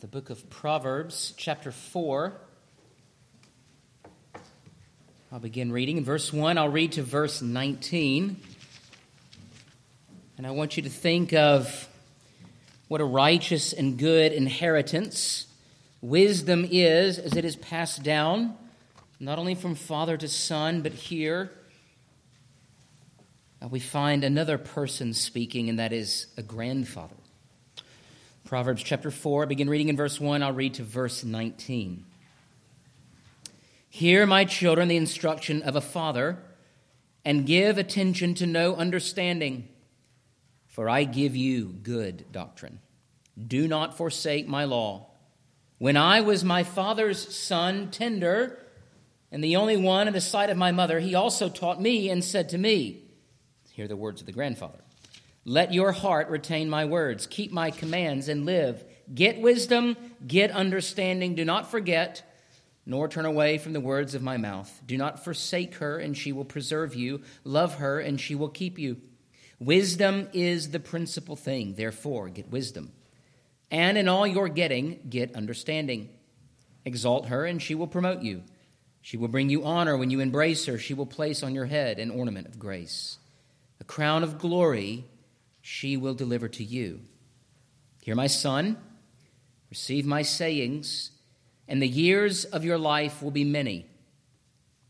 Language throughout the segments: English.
the book of Proverbs, chapter 4. I'll begin reading in verse 1. I'll read to verse 19. And I want you to think of what a righteous and good inheritance wisdom is as it is passed down, not only from father to son, but here uh, we find another person speaking, and that is a grandfather. Proverbs chapter 4, I begin reading in verse 1. I'll read to verse 19. Hear, my children, the instruction of a father, and give attention to know understanding, for I give you good doctrine. Do not forsake my law. When I was my father's son, tender, and the only one in the sight of my mother, he also taught me and said to me, Hear the words of the grandfather. Let your heart retain my words. Keep my commands and live. Get wisdom, get understanding. Do not forget, nor turn away from the words of my mouth. Do not forsake her, and she will preserve you. Love her, and she will keep you. Wisdom is the principal thing. Therefore, get wisdom. And in all your getting, get understanding. Exalt her, and she will promote you. She will bring you honor when you embrace her. She will place on your head an ornament of grace, a crown of glory she will deliver to you. Hear my son, receive my sayings, and the years of your life will be many.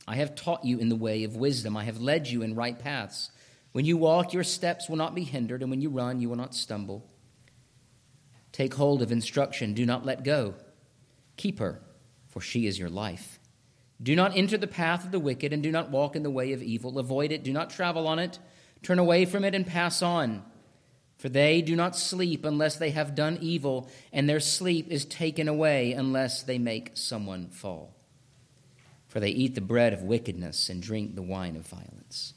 I have taught you in the way of wisdom, I have led you in right paths. When you walk, your steps will not be hindered, and when you run, you will not stumble. Take hold of instruction, do not let go. Keep her, for she is your life. Do not enter the path of the wicked, and do not walk in the way of evil. Avoid it, do not travel on it. Turn away from it and pass on. For they do not sleep unless they have done evil, and their sleep is taken away unless they make someone fall. For they eat the bread of wickedness and drink the wine of violence.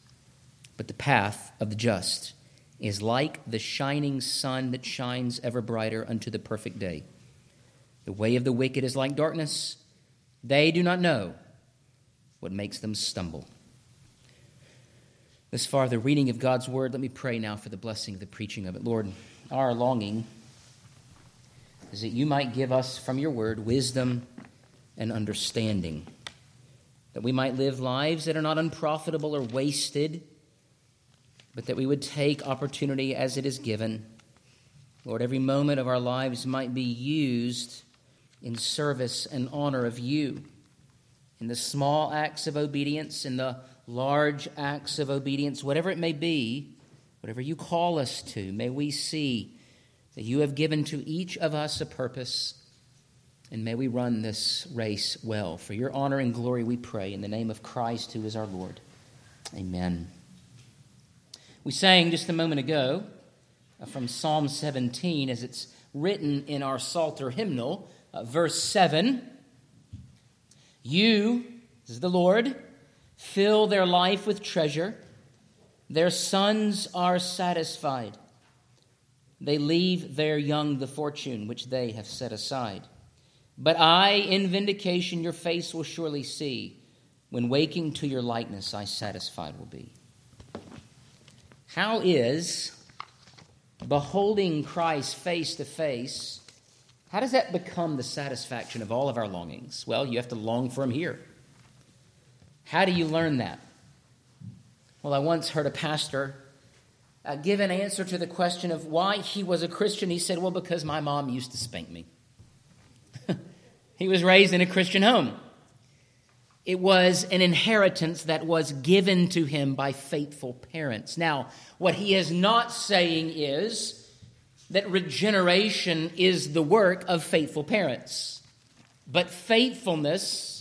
But the path of the just is like the shining sun that shines ever brighter unto the perfect day. The way of the wicked is like darkness. They do not know what makes them stumble. This far, the reading of God's word. Let me pray now for the blessing of the preaching of it. Lord, our longing is that you might give us from your word wisdom and understanding, that we might live lives that are not unprofitable or wasted, but that we would take opportunity as it is given. Lord, every moment of our lives might be used in service and honor of you, in the small acts of obedience, in the large acts of obedience, whatever it may be, whatever you call us to, may we see that you have given to each of us a purpose, and may we run this race well. For your honor and glory, we pray, in the name of Christ, who is our Lord. Amen. We sang just a moment ago uh, from Psalm 17, as it's written in our Psalter hymnal, uh, verse 7 You, this is the Lord, fill their life with treasure. Their sons are satisfied. They leave their young the fortune which they have set aside. But I, in vindication, your face will surely see. When waking to your likeness, I satisfied will be. How is beholding Christ face to face, how does that become the satisfaction of all of our longings? Well, you have to long for him here. How do you learn that? Well, I once heard a pastor uh, give an answer to the question of why he was a Christian. He said, Well, because my mom used to spank me. he was raised in a Christian home. It was an inheritance that was given to him by faithful parents. Now, what he is not saying is that regeneration is the work of faithful parents, but faithfulness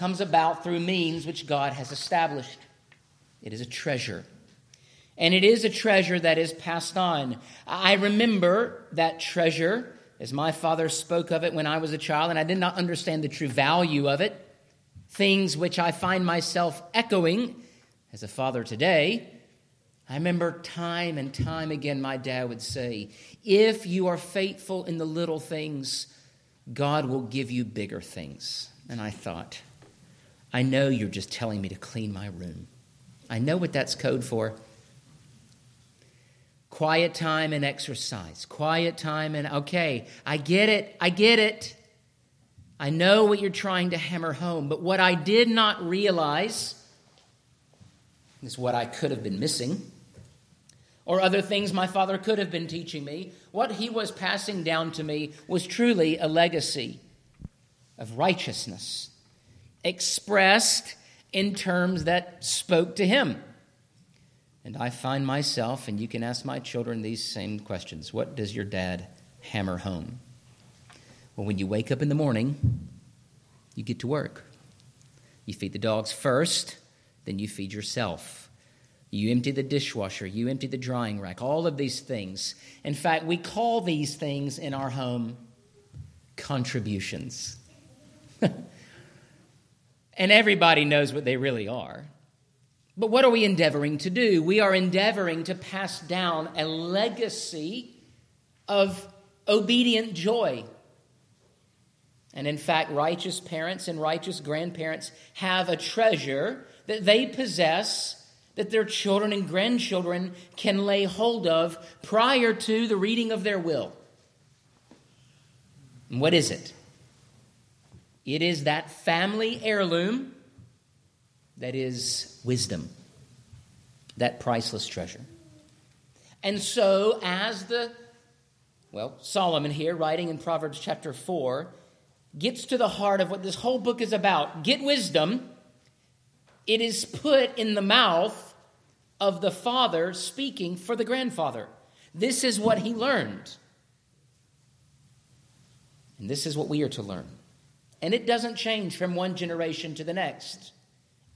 comes about through means which God has established. It is a treasure. And it is a treasure that is passed on. I remember that treasure as my father spoke of it when I was a child, and I did not understand the true value of it. Things which I find myself echoing as a father today. I remember time and time again my dad would say, If you are faithful in the little things, God will give you bigger things. And I thought, I know you're just telling me to clean my room. I know what that's code for. quiet time and exercise, quiet time and, okay, I get it, I get it. I know what you're trying to hammer home, but what I did not realize is what I could have been missing, or other things my father could have been teaching me. What he was passing down to me was truly a legacy of righteousness, expressed in terms that spoke to him. And I find myself, and you can ask my children these same questions What does your dad hammer home? Well, when you wake up in the morning, you get to work. You feed the dogs first, then you feed yourself. You empty the dishwasher, you empty the drying rack, all of these things. In fact, we call these things in our home contributions. and everybody knows what they really are. But what are we endeavoring to do? We are endeavoring to pass down a legacy of obedient joy. And in fact, righteous parents and righteous grandparents have a treasure that they possess that their children and grandchildren can lay hold of prior to the reading of their will. And what is it? It is that family heirloom that is wisdom, that priceless treasure. And so, as the, well, Solomon here, writing in Proverbs chapter 4, gets to the heart of what this whole book is about get wisdom, it is put in the mouth of the father speaking for the grandfather. This is what he learned. And this is what we are to learn. And it doesn't change from one generation to the next.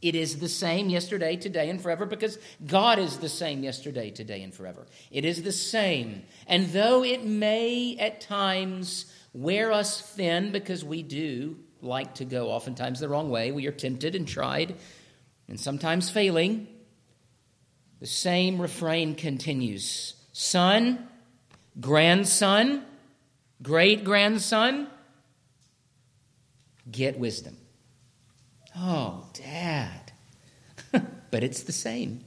It is the same yesterday, today, and forever because God is the same yesterday, today, and forever. It is the same. And though it may at times wear us thin because we do like to go oftentimes the wrong way, we are tempted and tried, and sometimes failing, the same refrain continues Son, grandson, great grandson, get wisdom. Oh, dad. but it's the same.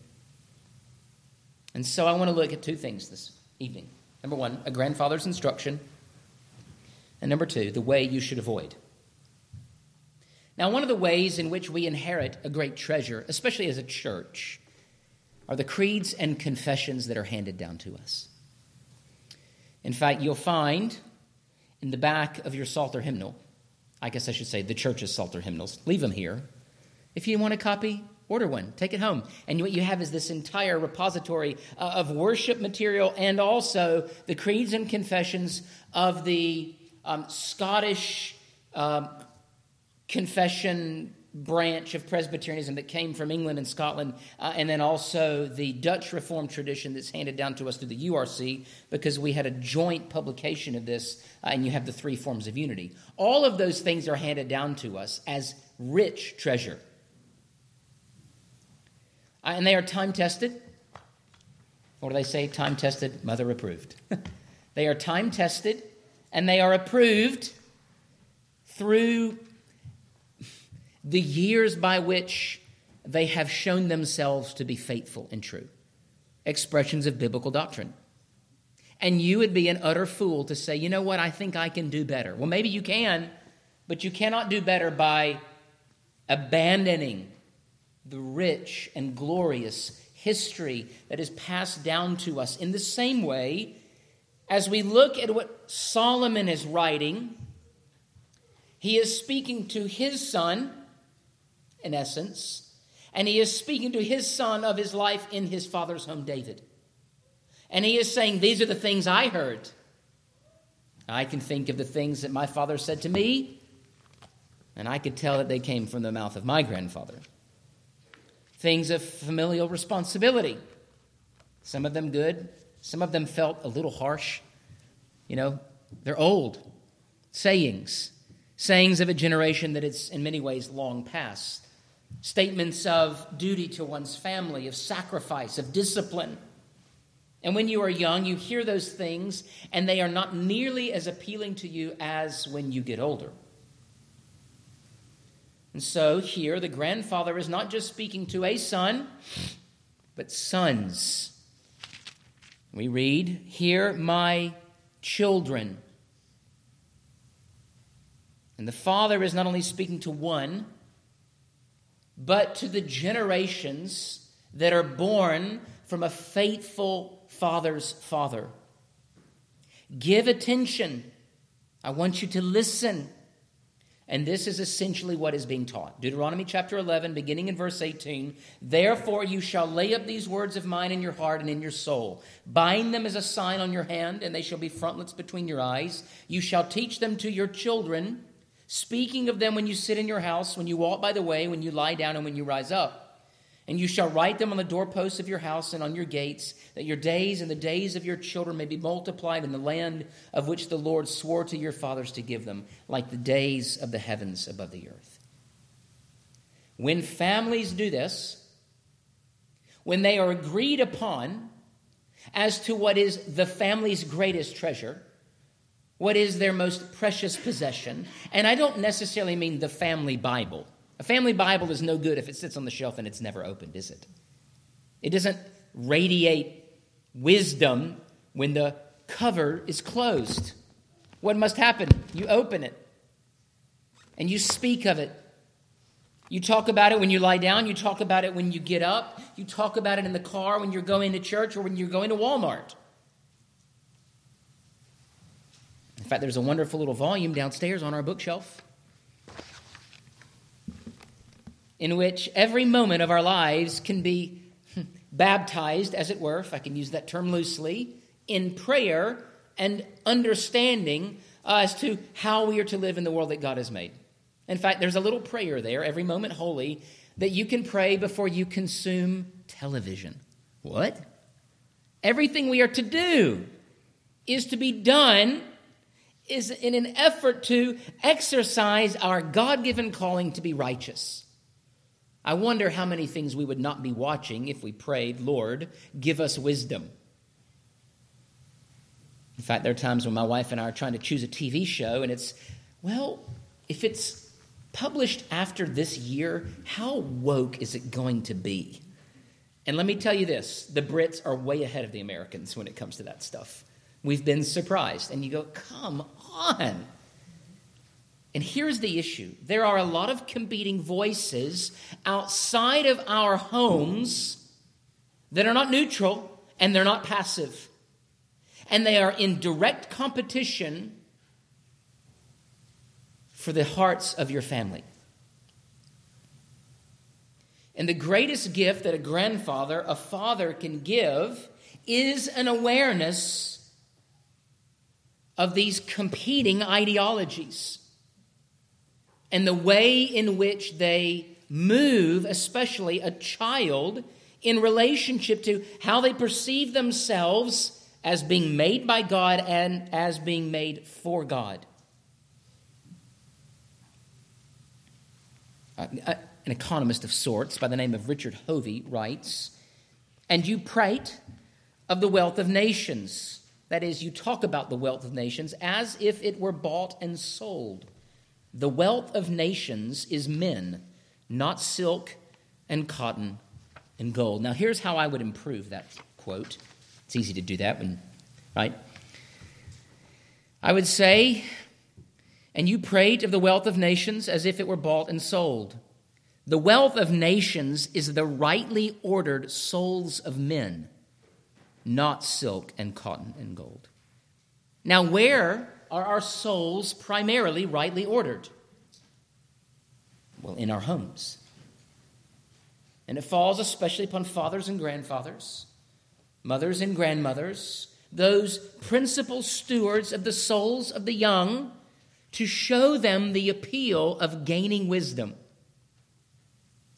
And so I want to look at two things this evening. Number one, a grandfather's instruction. And number two, the way you should avoid. Now, one of the ways in which we inherit a great treasure, especially as a church, are the creeds and confessions that are handed down to us. In fact, you'll find in the back of your Psalter hymnal I guess I should say the church's Psalter hymnals. Leave them here. If you want a copy, order one. Take it home. And what you have is this entire repository uh, of worship material and also the creeds and confessions of the um, Scottish um, confession branch of Presbyterianism that came from England and Scotland, uh, and then also the Dutch Reformed tradition that's handed down to us through the URC, because we had a joint publication of this, uh, and you have the three forms of unity. All of those things are handed down to us as rich treasure. Uh, and they are time tested. What do they say? Time tested, mother approved. they are time tested, and they are approved through the years by which they have shown themselves to be faithful and true. Expressions of biblical doctrine. And you would be an utter fool to say, you know what, I think I can do better. Well, maybe you can, but you cannot do better by abandoning the rich and glorious history that is passed down to us. In the same way, as we look at what Solomon is writing, he is speaking to his son in essence. And he is speaking to his son of his life in his father's home, David. And he is saying, These are the things I heard. I can think of the things that my father said to me, and I could tell that they came from the mouth of my grandfather. Things of familial responsibility. Some of them good, some of them felt a little harsh. You know, they're old sayings, sayings of a generation that is in many ways long past statements of duty to one's family, of sacrifice, of discipline. And when you are young, you hear those things, and they are not nearly as appealing to you as when you get older. And so here, the grandfather is not just speaking to a son, but sons. We read, Hear my children. And the Father is not only speaking to one, but to the generations that are born from a faithful Father's Father. Give attention. I want you to listen. And this is essentially what is being taught. Deuteronomy chapter 11, beginning in verse 18. Therefore, you shall lay up these words of mine in your heart and in your soul. Bind them as a sign on your hand, and they shall be frontlets between your eyes. You shall teach them to your children, speaking of them when you sit in your house, when you walk by the way, when you lie down, and when you rise up. And you shall write them on the doorposts of your house and on your gates, that your days and the days of your children may be multiplied in the land of which the Lord swore to your fathers to give them, like the days of the heavens above the earth. When families do this, when they are agreed upon as to what is the family's greatest treasure, what is their most precious possession, and I don't necessarily mean the family Bible. A family Bible is no good if it sits on the shelf and it's never opened, is it? It doesn't radiate wisdom when the cover is closed. What must happen? You open it and you speak of it. You talk about it when you lie down, you talk about it when you get up, you talk about it in the car when you're going to church or when you're going to Walmart. In fact, there's a wonderful little volume downstairs on our bookshelf in which every moment of our lives can be baptized, as it were, if I can use that term loosely, in prayer and understanding uh, as to how we are to live in the world that God has made. In fact, there's a little prayer there, every moment holy, that you can pray before you consume television. What? Everything we are to do is to be done is in an effort to exercise our God given calling to be righteous. I wonder how many things we would not be watching if we prayed, Lord, give us wisdom. In fact, there are times when my wife and I are trying to choose a TV show, and it's, well, if it's published after this year, how woke is it going to be? And let me tell you this the Brits are way ahead of the Americans when it comes to that stuff. We've been surprised. And you go, come on. And here's the issue there are a lot of competing voices outside of our homes that are not neutral and they're not passive. And they are in direct competition for the hearts of your family. And the greatest gift that a grandfather, a father can give is an awareness of these competing ideologies and the way in which they move, especially a child, in relationship to how they perceive themselves as being made by God and as being made for God. Uh, uh, an economist of sorts by the name of Richard Hovey writes, And you prate of the wealth of nations. That is, you talk about the wealth of nations as if it were bought and sold. The wealth of nations is men, not silk and cotton and gold. Now, here's how I would improve that quote. It's easy to do that when, right? I would say, and you prate of the wealth of nations as if it were bought and sold. The wealth of nations is the rightly ordered souls of men, not silk and cotton and gold. Now, where are our souls primarily rightly ordered? Well, in our homes. And it falls especially upon fathers and grandfathers, mothers and grandmothers, those principal stewards of the souls of the young, to show them the appeal of gaining wisdom.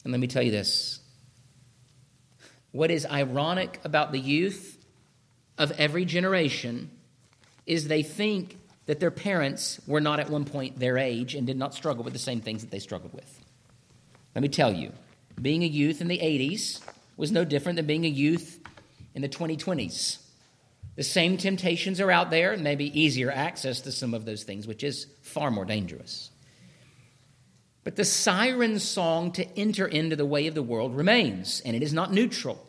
And let me tell you this what is ironic about the youth of every generation is they think that their parents were not at one point their age and did not struggle with the same things that they struggled with. Let me tell you, being a youth in the 80s was no different than being a youth in the 2020s. The same temptations are out there, and maybe easier access to some of those things, which is far more dangerous. But the siren song to enter into the way of the world remains, and it is not neutral.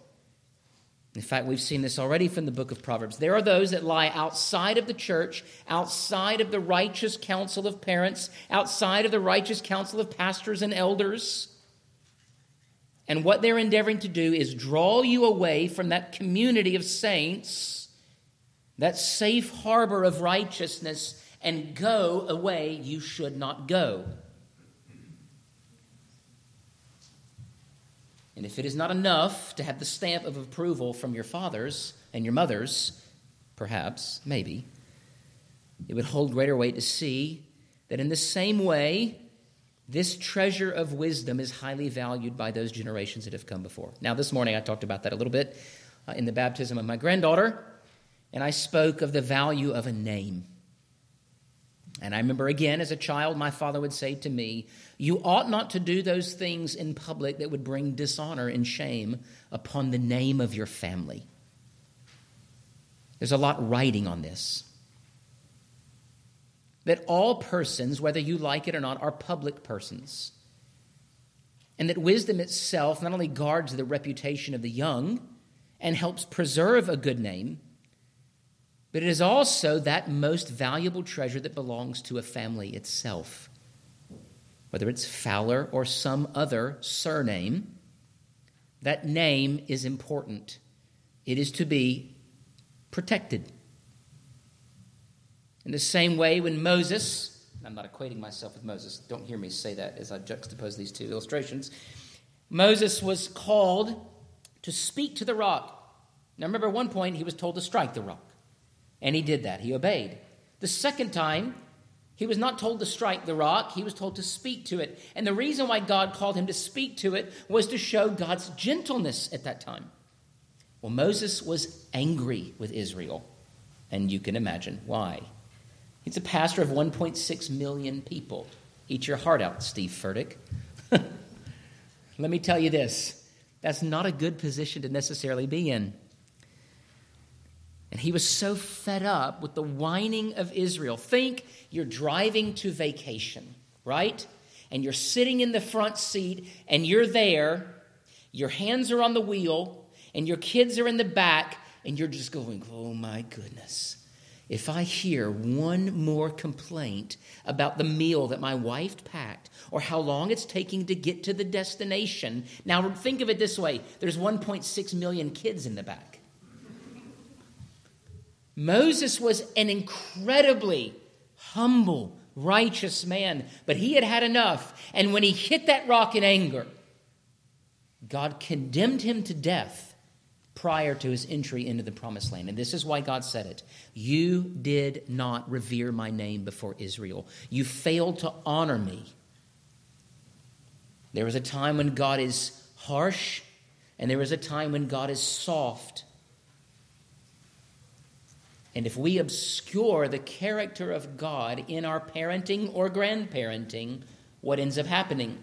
In fact, we've seen this already from the book of Proverbs. There are those that lie outside of the church, outside of the righteous counsel of parents, outside of the righteous counsel of pastors and elders. And what they're endeavoring to do is draw you away from that community of saints, that safe harbor of righteousness, and go away you should not go. And if it is not enough to have the stamp of approval from your fathers and your mothers, perhaps, maybe, it would hold greater weight to see that in the same way, this treasure of wisdom is highly valued by those generations that have come before. Now, this morning I talked about that a little bit uh, in the baptism of my granddaughter, and I spoke of the value of a name. And I remember again, as a child, my father would say to me, You ought not to do those things in public that would bring dishonor and shame upon the name of your family. There's a lot writing on this. That all persons, whether you like it or not, are public persons. And that wisdom itself not only guards the reputation of the young and helps preserve a good name, but it is also that most valuable treasure that belongs to a family itself. Whether it's Fowler or some other surname, that name is important. It is to be protected. In the same way, when Moses, I'm not equating myself with Moses, don't hear me say that as I juxtapose these two illustrations. Moses was called to speak to the rock. Now, remember, at one point, he was told to strike the rock. And he did that. He obeyed. The second time, he was not told to strike the rock, he was told to speak to it. And the reason why God called him to speak to it was to show God's gentleness at that time. Well, Moses was angry with Israel, and you can imagine why. He's a pastor of 1.6 million people. Eat your heart out, Steve Furtick. Let me tell you this that's not a good position to necessarily be in. And he was so fed up with the whining of Israel. Think you're driving to vacation, right? And you're sitting in the front seat and you're there, your hands are on the wheel, and your kids are in the back, and you're just going, oh my goodness. If I hear one more complaint about the meal that my wife packed or how long it's taking to get to the destination, now think of it this way there's 1.6 million kids in the back. Moses was an incredibly humble, righteous man, but he had had enough. And when he hit that rock in anger, God condemned him to death prior to his entry into the promised land. And this is why God said it You did not revere my name before Israel, you failed to honor me. There is a time when God is harsh, and there is a time when God is soft. And if we obscure the character of God in our parenting or grandparenting, what ends up happening?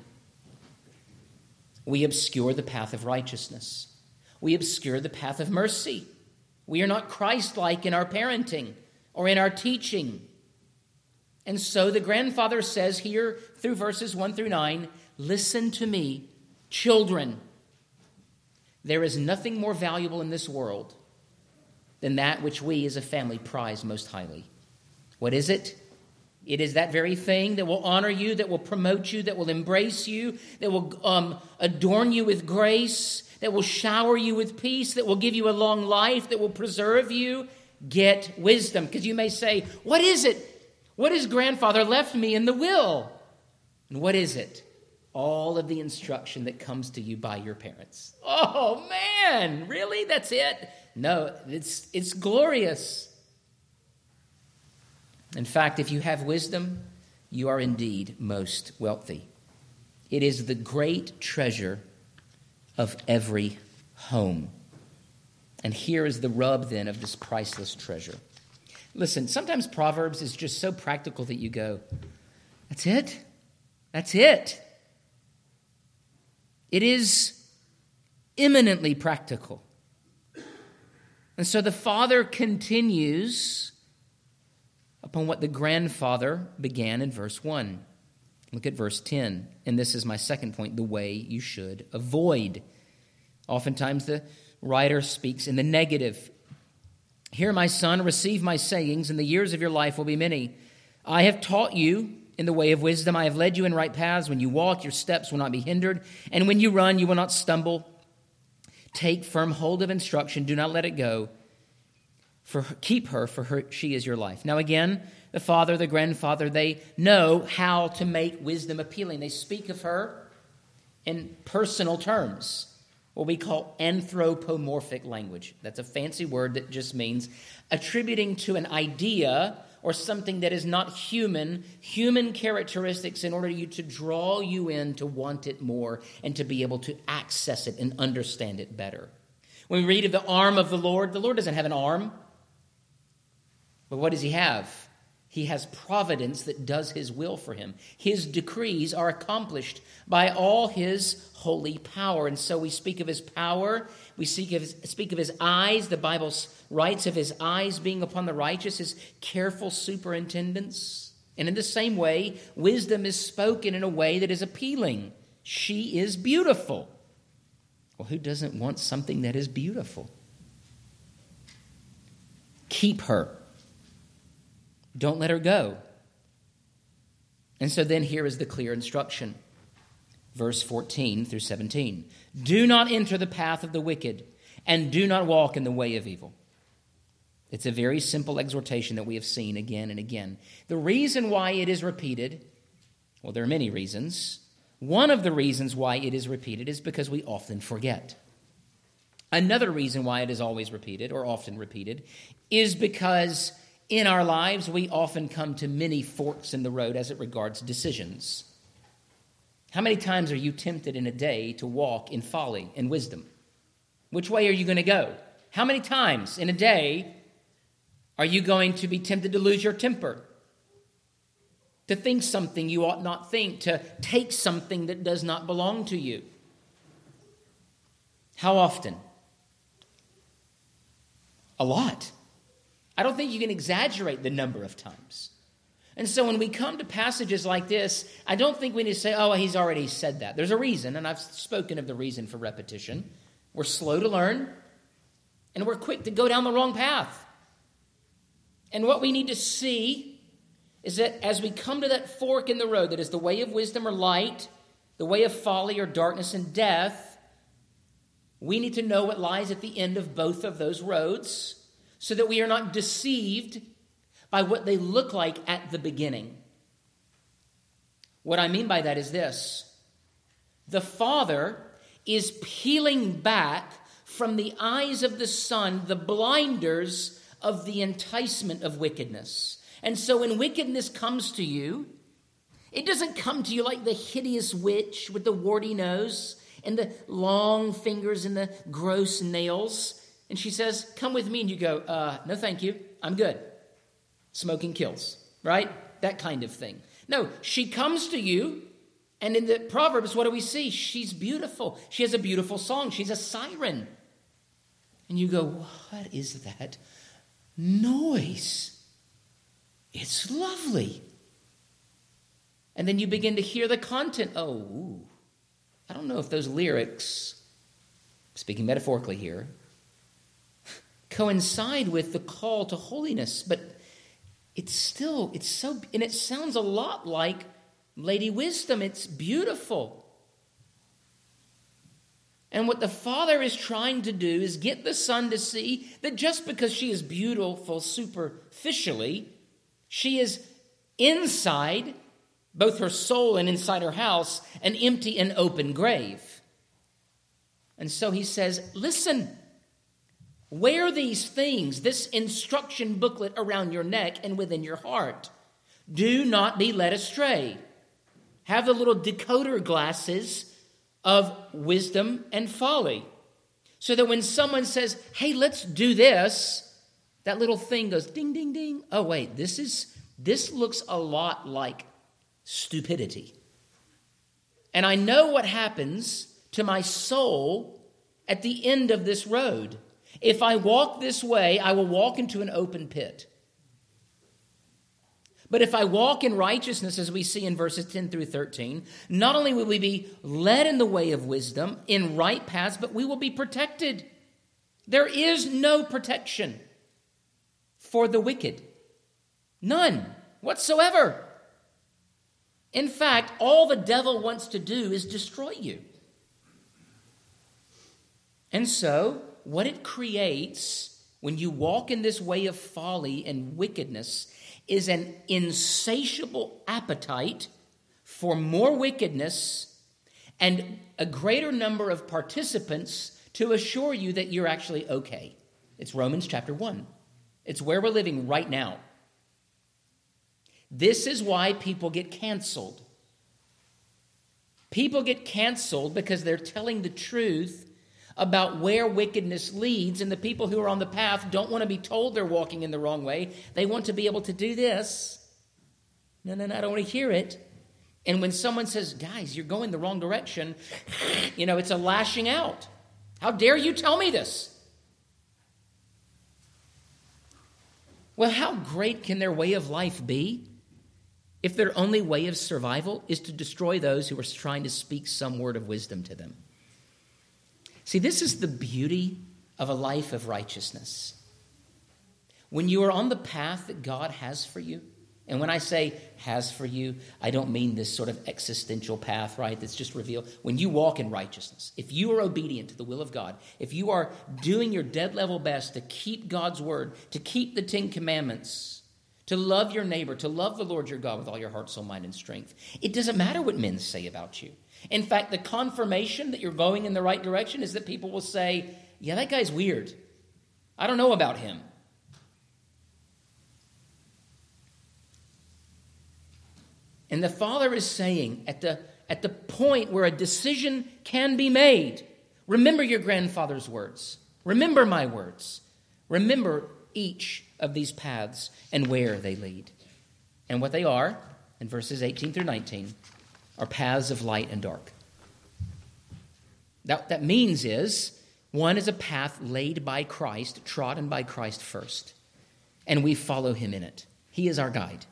We obscure the path of righteousness. We obscure the path of mercy. We are not Christ like in our parenting or in our teaching. And so the grandfather says here through verses 1 through 9 Listen to me, children. There is nothing more valuable in this world than that which we as a family prize most highly. What is it? It is that very thing that will honor you, that will promote you, that will embrace you, that will um, adorn you with grace, that will shower you with peace, that will give you a long life, that will preserve you. Get wisdom. Because you may say, What is it? What has grandfather left me in the will? And what is it? All of the instruction that comes to you by your parents. Oh, man, really? That's it? No, it's, it's glorious. In fact, if you have wisdom, you are indeed most wealthy. It is the great treasure of every home. And here is the rub then of this priceless treasure. Listen, sometimes Proverbs is just so practical that you go, that's it? That's it. It is eminently practical. And so the father continues upon what the grandfather began in verse 1. Look at verse 10. And this is my second point the way you should avoid. Oftentimes, the writer speaks in the negative. Hear, my son, receive my sayings, and the years of your life will be many. I have taught you in the way of wisdom. I have led you in right paths. When you walk, your steps will not be hindered. And when you run, you will not stumble. Take firm hold of instruction. Do not let it go. For keep her, for her, she is your life. Now, again, the father, the grandfather, they know how to make wisdom appealing. They speak of her in personal terms, what we call anthropomorphic language. That's a fancy word that just means attributing to an idea or something that is not human, human characteristics in order you to draw you in to want it more and to be able to access it and understand it better. When we read of the arm of the Lord, the Lord doesn't have an arm. But what does he have? He has providence that does his will for him. His decrees are accomplished by all his holy power. And so we speak of his power, we speak of his, eyes. The Bible writes of his eyes being upon the righteous, his careful superintendence. And in the same way, wisdom is spoken in a way that is appealing. She is beautiful. Well, who doesn't want something that is beautiful? Keep her don't let her go. And so then here is the clear instruction. Verse 14 through 17. Do not enter the path of the wicked, and do not walk in the way of evil. It's a very simple exhortation that we have seen again and again. The reason why it is repeated, well, there are many reasons. One of the reasons why it is repeated is because we often forget. Another reason why it is always repeated, or often repeated, is because in our lives, we often come to many forks in the road as it regards decisions. How many times are you tempted in a day to walk in folly and wisdom? Which way are you going to go? How many times in a day are you going to be tempted to lose your temper? To think something you ought not think, to take something that does not belong to you? How often? A lot. I don't think you can exaggerate the number of times. And so when we come to passages like this, I don't think we need to say, oh, he's already said that. There's a reason, and I've spoken of the reason for repetition. We're slow to learn, and we're quick to go down the wrong path. And what we need to see is that as we come to that fork in the road that is the way of wisdom or light, the way of folly or darkness and death, we need to know what lies at the end of both of those roads so that we are not deceived by what they look like at the beginning. What I mean by that is this the Father is peeling back from the eyes of the Son the blinders of the enticement of wickedness. And so when wickedness comes to you, it doesn't come to you like the hideous witch with the warty nose and the long fingers and the gross nails and she says, Come with me. And you go, uh, No, thank you. I'm good. Smoking kills, right? That kind of thing. No, she comes to you. And in the Proverbs, what do we see? She's beautiful. She has a beautiful song. She's a siren. And you go, What is that noise? It's lovely. And then you begin to hear the content. Oh, ooh, I don't know if those lyrics, speaking metaphorically here, coincide with the call to holiness, but it's still, it's so, and it sounds a lot like Lady Wisdom. It's beautiful. And what the Father is trying to do is get the Son to see that just because she is beautiful superficially, she is inside, both her soul and inside her house, an empty and open grave. And so he says, Listen, Wear these things, this instruction booklet around your neck and within your heart. Do not be led astray. Have the little decoder glasses of wisdom and folly. So that when someone says, hey, let's do this, that little thing goes ding, ding, ding. Oh, wait, this is this looks a lot like stupidity. And I know what happens to my soul at the end of this road. If I walk this way, I will walk into an open pit. But if I walk in righteousness, as we see in verses 10 through 13, not only will we be led in the way of wisdom, in right paths, but we will be protected. There is no protection for the wicked. None whatsoever. In fact, all the devil wants to do is destroy you. And so, what it creates when you walk in this way of folly and wickedness is an insatiable appetite for more wickedness and a greater number of participants to assure you that you're actually okay. It's Romans chapter 1. It's where we're living right now. This is why people get canceled. People get canceled because they're telling the truth about where wickedness leads, and the people who are on the path don't want to be told they're walking in the wrong way. They want to be able to do this. No, no, no, I don't want to hear it. And when someone says, guys, you're going the wrong direction, you know, it's a lashing out. How dare you tell me this? Well, how great can their way of life be if their only way of survival is to destroy those who are trying to speak some word of wisdom to them? See, this is the beauty of a life of righteousness. When you are on the path that God has for you, and when I say has for you, I don't mean this sort of existential path, right, that's just revealed. When you walk in righteousness, if you are obedient to the will of God, if you are doing your dead level best to keep God's word, to keep the Ten Commandments, to love your neighbor, to love the Lord your God with all your heart, soul, mind, and strength, it doesn't matter what men say about you. In fact, the confirmation that you're going in the right direction is that people will say, Yeah, that guy's weird. I don't know about him. And the Father is saying at the, at the point where a decision can be made, remember your grandfather's words. Remember my words. Remember each of these paths and where they lead. And what they are, in verses 18 through 19, are paths of light and dark. That, that means is one is a path laid by Christ, trodden by Christ first, and we follow him in it. He is our guide.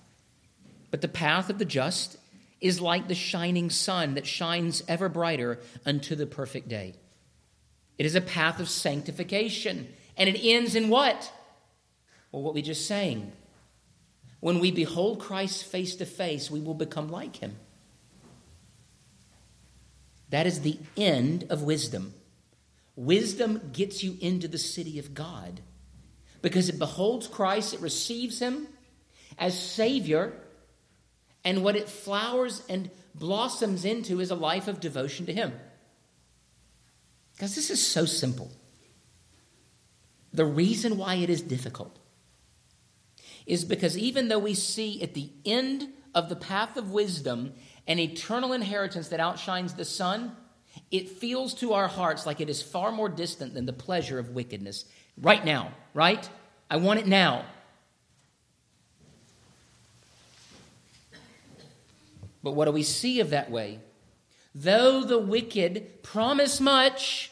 But the path of the just is like the shining sun that shines ever brighter unto the perfect day. It is a path of sanctification. And it ends in what? Well, what we just sang. When we behold Christ face to face, we will become like him. That is the end of wisdom. Wisdom gets you into the city of God because it beholds Christ, it receives him as Savior, and what it flowers and blossoms into is a life of devotion to Him. Because this is so simple. The reason why it is difficult is because even though we see at the end of the path of wisdom an eternal inheritance that outshines the sun, it feels to our hearts like it is far more distant than the pleasure of wickedness. Right now, right? I want it now. But what do we see of that way? Though the wicked promise much,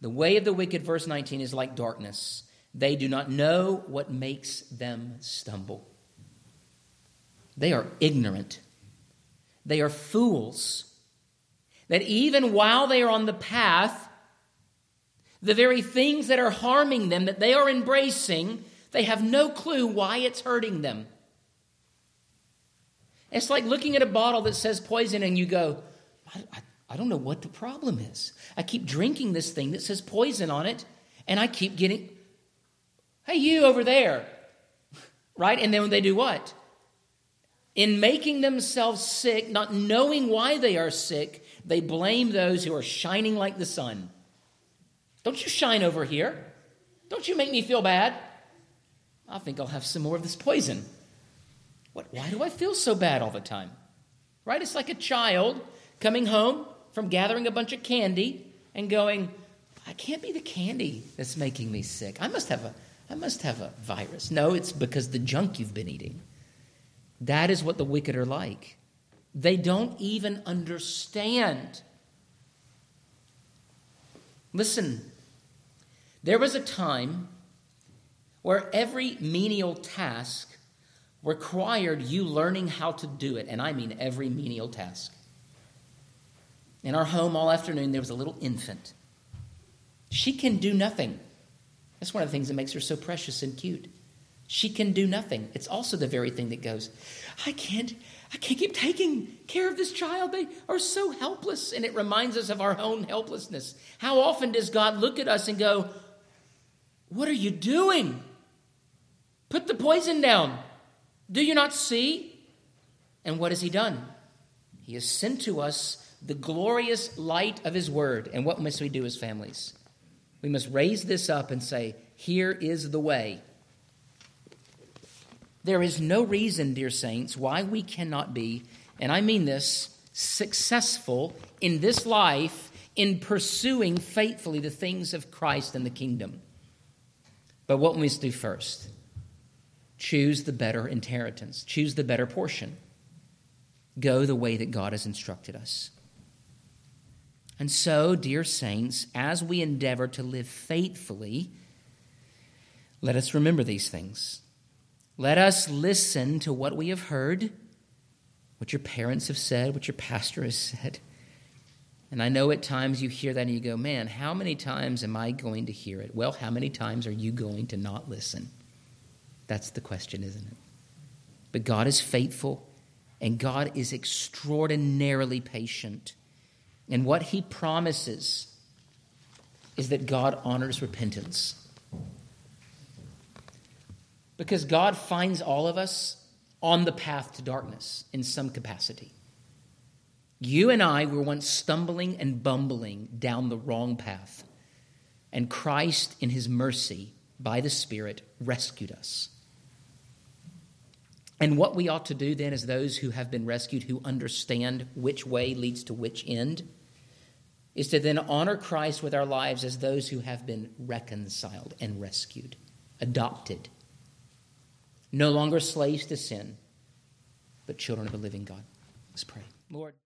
the way of the wicked, verse 19, is like darkness. They do not know what makes them stumble. They are ignorant. They are fools. That even while they are on the path, the very things that are harming them, that they are embracing, they have no clue why it's hurting them. It's like looking at a bottle that says poison and you go, I, I, I, don't know what the problem is. I keep drinking this thing that says poison on it and I keep getting, hey, you over there. Right? And then they do what? In making themselves sick, not knowing why they are sick, they blame those who are shining like the sun. Don't you shine over here. Don't you make me feel bad. I think I'll have some more of this poison. What, why do I feel so bad all the time? Right? It's like a child coming home from gathering a bunch of candy and going, I can't be the candy that's making me sick. I must have a, I must have a virus. No, it's because the junk you've been eating. That is what the wicked are like. They don't even understand. Listen, there was a time where every menial task required you learning how to do it, and I mean every menial task. In our home all afternoon, there was a little infant. She can do nothing. That's one of the things that makes her so precious and cute. She can do nothing. It's also the very thing that goes, I can't, I can't keep taking care of this child. They are so helpless. And it reminds us of our own helplessness. How often does God look at us and go, What are you doing? Put the poison down. Do you not see? And what has He done? He has sent to us the glorious light of His Word. And what must we do as families? We must raise this up and say, Here is the way. There is no reason, dear saints, why we cannot be, and I mean this, successful in this life in pursuing faithfully the things of Christ and the kingdom. But what we must do first? Choose the better inheritance, choose the better portion. Go the way that God has instructed us. And so, dear saints, as we endeavor to live faithfully, let us remember these things. Let us listen to what we have heard, what your parents have said, what your pastor has said. And I know at times you hear that and you go, man, how many times am I going to hear it? Well, how many times are you going to not listen? That's the question, isn't it? But God is faithful and God is extraordinarily patient. And what he promises is that God honors repentance. Because God finds all of us on the path to darkness in some capacity. You and I were once stumbling and bumbling down the wrong path, and Christ, in his mercy, by the Spirit, rescued us. And what we ought to do then, as those who have been rescued, who understand which way leads to which end, is to then honor Christ with our lives as those who have been reconciled and rescued, adopted no longer slaves to sin, but children of a living God. Let's pray. Lord.